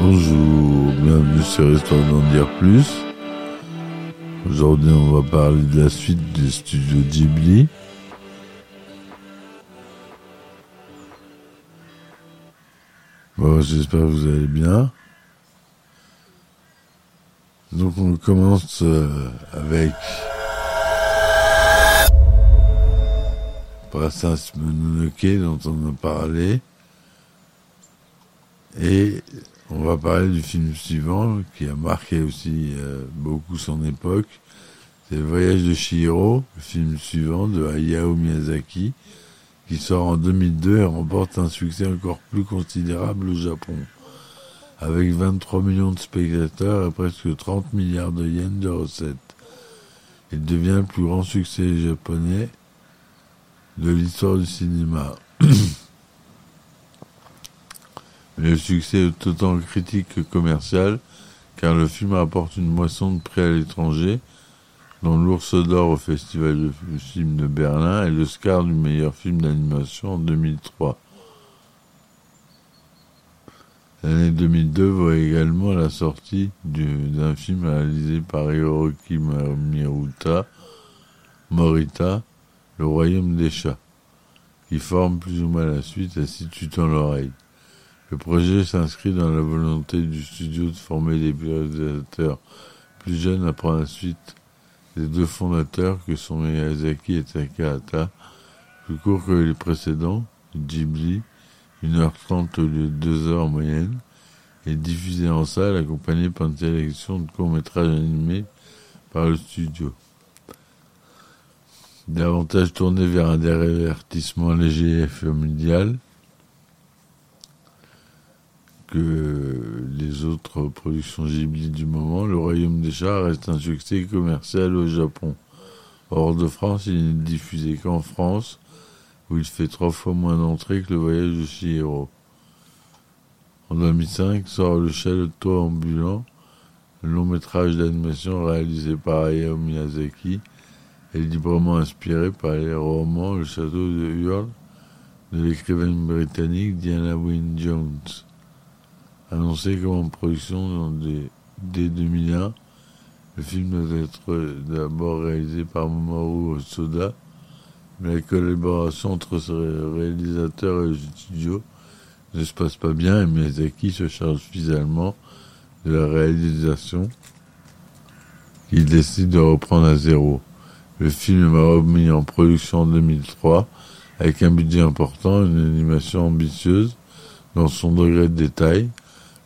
Bonjour, bienvenue sur Histoire d'en dire plus. Aujourd'hui, on va parler de la suite des studios Ghibli. Bon, j'espère que vous allez bien. Donc, on commence euh, avec Princesse Mononoke dont on a parlé. Et on va parler du film suivant qui a marqué aussi euh, beaucoup son époque. C'est Le voyage de Shihiro, le film suivant de Hayao Miyazaki, qui sort en 2002 et remporte un succès encore plus considérable au Japon. Avec 23 millions de spectateurs et presque 30 milliards de yens de recettes. Il devient le plus grand succès japonais de l'histoire du cinéma. Le succès est autant critique que commercial, car le film apporte une moisson de prix à l'étranger, dont l'Ours d'Or au Festival de films de Berlin et l'Oscar du meilleur film d'animation en 2003. L'année 2002 voit également la sortie d'un film réalisé par Hiroki Miruta, Morita, Le Royaume des Chats, qui forme plus ou moins la suite à Si tu tends l'oreille. Le projet s'inscrit dans la volonté du studio de former des réalisateurs plus jeunes après la suite des deux fondateurs que sont Miyazaki et Takahata, plus court que les précédents, Ghibli, 1h30 au lieu de 2h en moyenne, et diffusé en salle accompagné par une sélection de courts-métrages animés par le studio. Davantage tourné vers un divertissement léger et familial, que les autres productions Ghibli du moment, Le Royaume des Chats reste un succès commercial au Japon. Hors de France, il n'est diffusé qu'en France, où il fait trois fois moins d'entrées que Le Voyage de Chihiro. En 2005 sort Le Château ambulant, un long métrage d'animation réalisé par Hayao Miyazaki et librement inspiré par les romans Le Château de Hurle de l'écrivaine britannique Diana Wynne Jones annoncé comme en production dès 2001. Le film doit être d'abord réalisé par Mamoru Soda, mais la collaboration entre ce réalisateur et le studio ne se passe pas bien et Miyazaki se charge finalement de la réalisation qu'il décide de reprendre à zéro. Le film est remis en production en 2003 avec un budget important, une animation ambitieuse dans son degré de détail,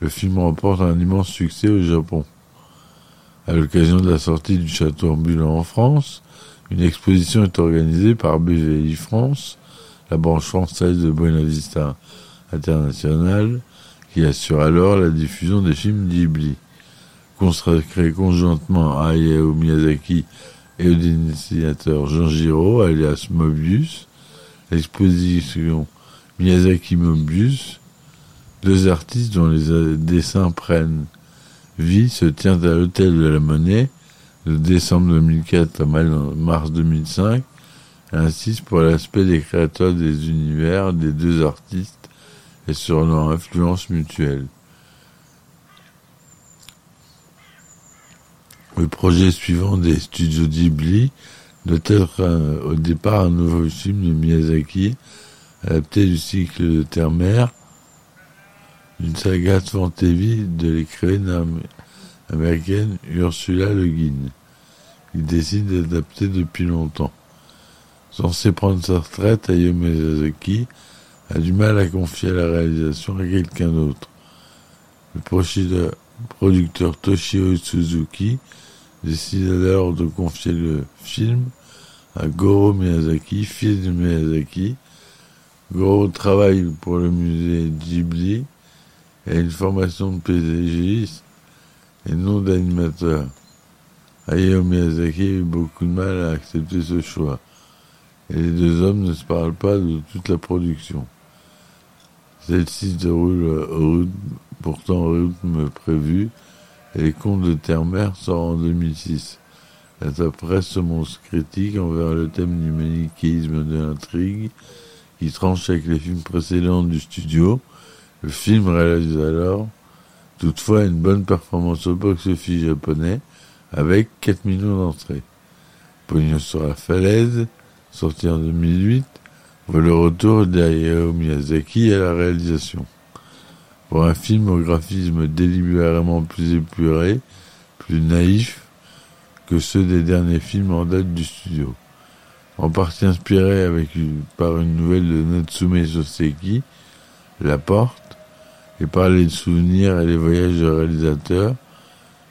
le film remporte un immense succès au Japon. À l'occasion de la sortie du château ambulant en France, une exposition est organisée par BVI France, la branche française de Buena Vista International, qui assure alors la diffusion des films Ghibli. Consacré conjointement à Hayao Miyazaki et au dessinateur Jean Giraud, alias Mobius, l'exposition Miyazaki Mobius deux artistes dont les dessins prennent vie se tient à l'hôtel de la Monnaie de décembre 2004 à mars 2005 et insiste pour l'aspect des créateurs des univers des deux artistes et sur leur influence mutuelle. Le projet suivant des studios Ghibli doit être au départ un nouveau film de Miyazaki adapté du cycle de Terre-Mer une saga fantasy de l'écrivaine américaine Ursula Le Guin. Il décide d'adapter depuis longtemps. Censé prendre sa retraite, Hayao Miyazaki a du mal à confier la réalisation à quelqu'un d'autre. Le producteur Toshio Suzuki décide alors de confier le film à Goro Miyazaki, fils de Miyazaki. Goro travaille pour le musée Ghibli et une formation de paysagiste et non d'animateur. Hayao Miyazaki a eu beaucoup de mal à accepter ce choix. Et les deux hommes ne se parlent pas de toute la production. Celle-ci se roule pourtant au rythme prévu les contes de Terre-Mère sort en 2006. La presse se montre critique envers le thème du manichéisme de l'intrigue, qui tranche avec les films précédents du studio. Le film réalise alors toutefois une bonne performance au box-office japonais, avec 4 millions d'entrées. Pognon sur la falaise, sorti en 2008, voit le retour d'Hayao Miyazaki à la réalisation. Pour un film au graphisme délibérément plus épuré, plus naïf que ceux des derniers films en date du studio. En partie inspiré par une nouvelle de Natsume Soseki, La Porte, et par les souvenirs et les voyages de réalisateur,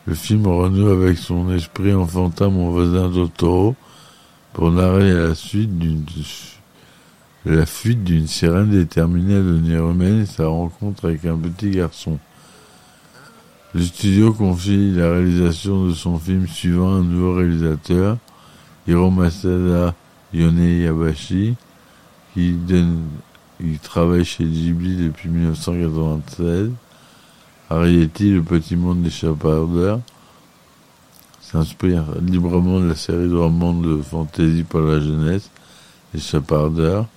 le film renoue avec son esprit enfantin Mon voisin Totoro pour narrer la suite d'une la fuite d'une sirène déterminée à devenir humaine et sa rencontre avec un petit garçon. Le studio confie la réalisation de son film suivant un nouveau réalisateur, Hiromasada Yone Yabashi, qui, travaille chez Ghibli depuis 1996 Arietti, le petit monde des chapardeurs, s'inspire librement de la série de romans de fantasy pour la jeunesse, Les chapardeurs,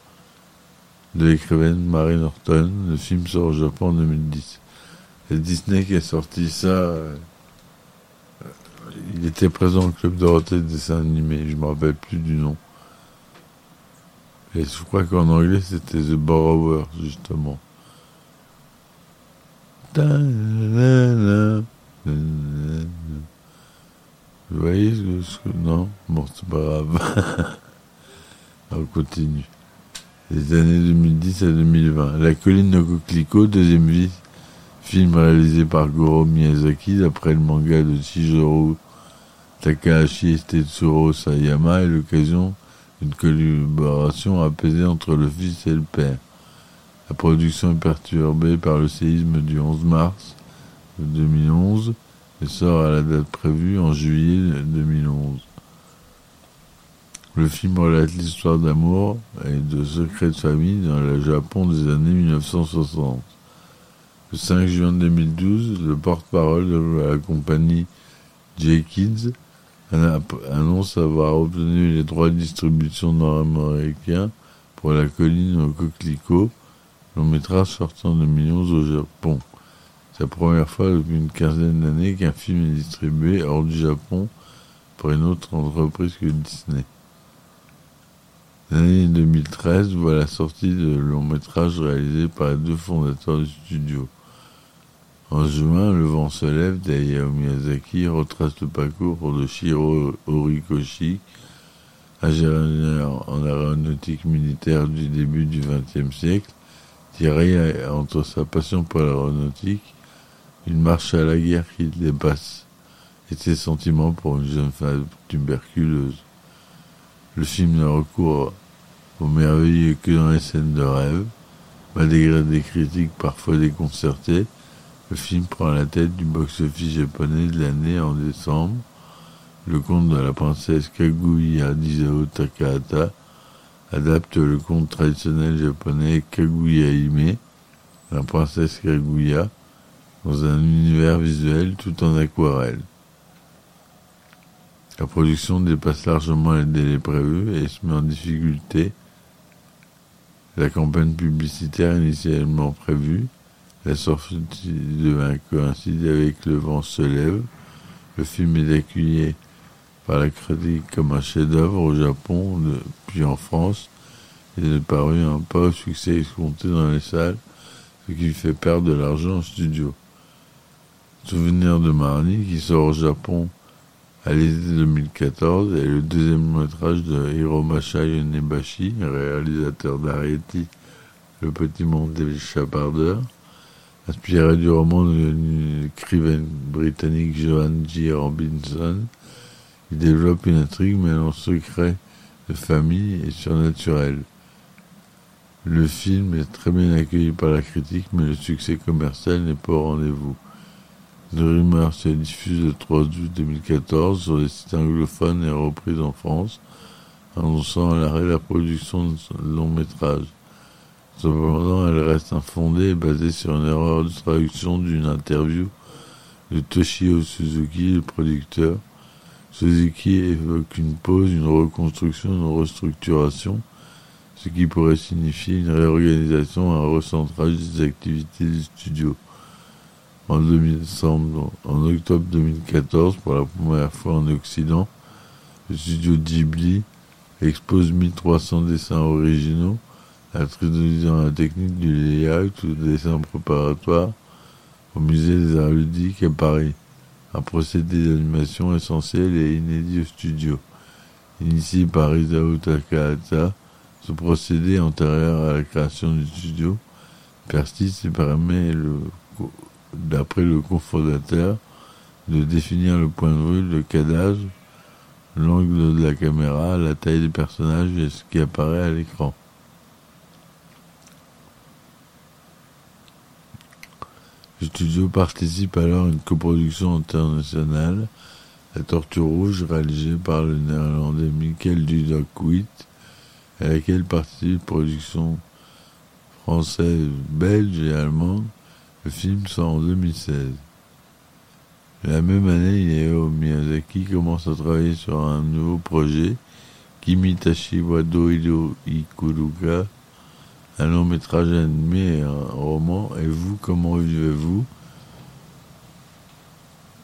de l'écrivaine Marie Norton. Le film sort au Japon en 2010. C'est Disney qui a sorti ça. Euh, il était présent au Club Dorothée de dessin animé, je ne me rappelle plus du nom. Et je crois qu'en anglais c'était The Borrower, justement. Vous voyez ce que... Non? Bon, c'est pas grave. On continue. Les années 2010 à 2020. La colline de Coquelicot, deuxième vie, film réalisé par Goro Miyazaki d'après le manga de Chijoro Takahashi et Tetsuro Sayama est l'occasion d'une collaboration apaisée entre le fils et le père. La production est perturbée par le séisme du 11 mars 2011 et sort à la date prévue en juillet 2011. Le film relate l'histoire d'amour et de secrets de famille dans le Japon des années 1960. Le 5 juin 2012, le porte-parole de la compagnie J-Kids annonce avoir obtenu les droits de distribution nord-américains pour la colline au coquelicot long métrage sortant de millions au Japon. C'est la première fois depuis une quinzaine d'années qu'un film est distribué hors du Japon par une autre entreprise que Disney. L'année 2013 voit la sortie de long métrage réalisé par les deux fondateurs du studio. En juin, Le vent se lève d'Ayao Miyazaki retrace le parcours de Shiro Horikoshi, ingénieur en aéronautique militaire du début du XXe siècle, Thierry entre sa passion pour l'aéronautique, une marche à la guerre qui dépasse et ses sentiments pour une jeune femme tuberculeuse. Le film ne recourt au merveilleux que dans les scènes de rêve. Malgré des critiques parfois déconcertées, le film prend la tête du box-office japonais de l'année en décembre. Le conte de la princesse Kaguya d'Isao Takahata adapte le conte traditionnel japonais Kaguya Hime, la princesse Kaguya, dans un univers visuel tout en aquarelle. La production dépasse largement les délais prévus et se met en difficulté. La campagne publicitaire initialement prévue, la sortie devint coïncider avec Le vent se lève. Le film est accueilli par la critique comme un chef-d'œuvre au Japon, puis en France. Il paru un pas au succès escompté dans les salles, ce qui fait perdre de l'argent en studio. Souvenir de Marnie, qui sort au Japon à l'été 2014, est le deuxième métrage de Hiromasa Yonebashi, réalisateur d'Arietti, Le Petit Monde des Chapardeurs, inspiré du roman de l'écrivaine britannique Joan G. Robinson, il développe une intrigue mêlant secret de famille et surnaturel. Le film est très bien accueilli par la critique, mais le succès commercial n'est pas au rendez-vous. The Rumor se diffuse le 3 août 2014 sur les sites anglophones et reprise en France, annonçant à l'arrêt la production de long métrage. Cependant, elle reste infondée et basée sur une erreur de traduction d'une interview de Toshio Suzuki, le producteur, Suzuki évoque une pause, une reconstruction, une restructuration, ce qui pourrait signifier une réorganisation, un recentrage des activités du studio. En, en octobre 2014, pour la première fois en Occident, le studio Ghibli expose 1300 dessins originaux, introduisant la technique du layout ou des dessins préparatoires au musée des arts ludiques à Paris un procédé d'animation essentiel et inédit au studio. Initié par Isao Takahata, ce procédé antérieur à la création du studio persiste et permet, d'après le cofondateur, de définir le point de vue, le cadage, l'angle de la caméra, la taille des personnages et ce qui apparaît à l'écran. Le studio participe alors à une coproduction internationale, La Tortue Rouge, réalisée par le néerlandais Michael Dudok-Witt, à laquelle participent productions françaises, belges et allemandes. Le film sort en 2016. La même année, Hayao Miyazaki commence à travailler sur un nouveau projet, Kimitashi Wado Ido Ikuruga, un long métrage animé et un roman. Et vous, comment vivez-vous?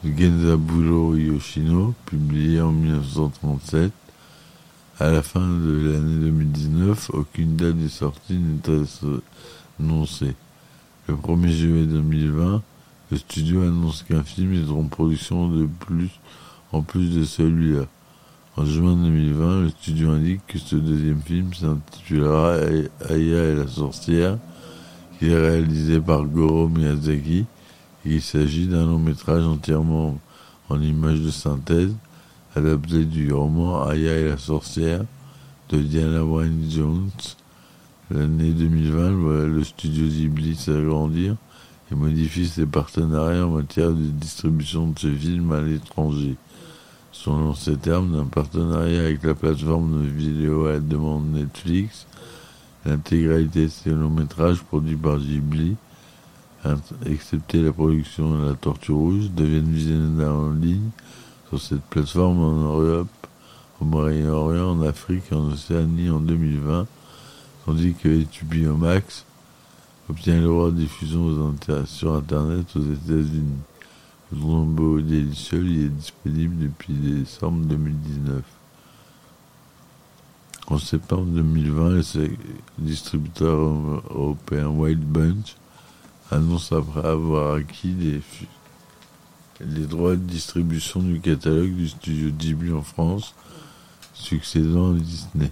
Genzaburo Yoshino, publié en 1937. À la fin de l'année 2019, aucune date de sortie n'est annoncée. Le 1er juillet 2020, le studio annonce qu'un film est en production de plus en plus de celui-là. En juin 2020, le studio indique que ce deuxième film s'intitulera Aya et la sorcière, qui est réalisé par Goro Miyazaki, et il s'agit d'un long métrage entièrement en images de synthèse, adapté du roman Aya et la sorcière de Diana Wynne Jones. L'année 2020, le studio Ghibli s'agrandir et modifie ses partenariats en matière de distribution de ses films à l'étranger selon ces termes, d'un partenariat avec la plateforme de vidéo à la demande Netflix. L'intégralité de ces longs métrages produits par Ghibli, excepté la production de La Tortue Rouge, deviennent visionnés en ligne sur cette plateforme en Europe, au Moyen-Orient, en Afrique et en Océanie en 2020, tandis que HBO Max obtient le droit de diffusion sur Internet aux États-Unis. Le délicieux, il est disponible depuis décembre 2019. En septembre 2020, le distributeur européen Wild Bunch annonce après avoir acquis les, les droits de distribution du catalogue du studio Ghibli en France, succédant à Disney.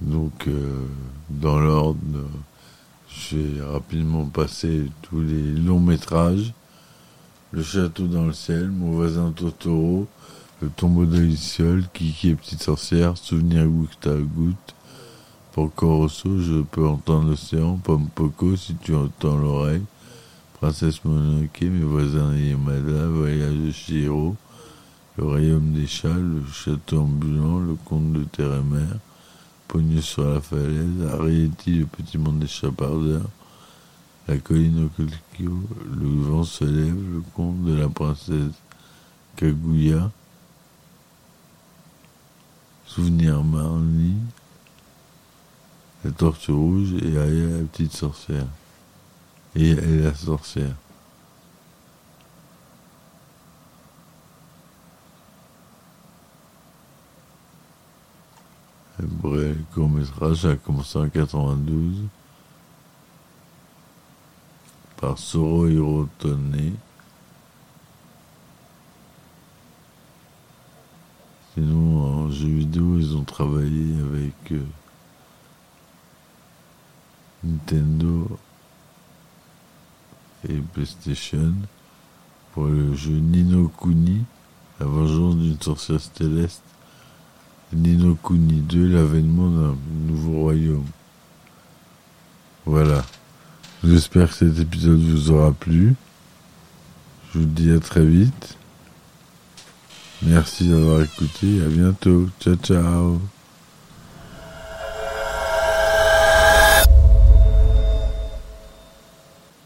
Donc, euh, dans l'ordre, j'ai rapidement passé tous les longs métrages. Le château dans le ciel, mon voisin Totoro, le tombeau de Luciole, Kiki et petite sorcière, souvenir goutte à goutte. Porco Rosso, je peux entendre l'océan, Pompoko, si tu entends l'oreille. Princesse Mononoke, mes voisins Yamada, voyage de Shiro, le royaume des chats, le château ambulant, le conte de terre et mer. Pogné sur la falaise, Arieti, le petit monde des chapardeurs, la colline au le vent se lève, le conte de la princesse Kaguya, Souvenir Marni, la tortue rouge et Aya la petite sorcière. Et, et la sorcière. Le court métrage a commencé en 92 par Soro Hirotone. Sinon, en jeu vidéo, ils ont travaillé avec euh, Nintendo et PlayStation pour le jeu Nino Kuni, la vengeance d'une sorcière céleste Nino Kuni 2, l'avènement d'un nouveau royaume. Voilà. J'espère que cet épisode vous aura plu. Je vous dis à très vite. Merci d'avoir écouté. À bientôt. Ciao, ciao.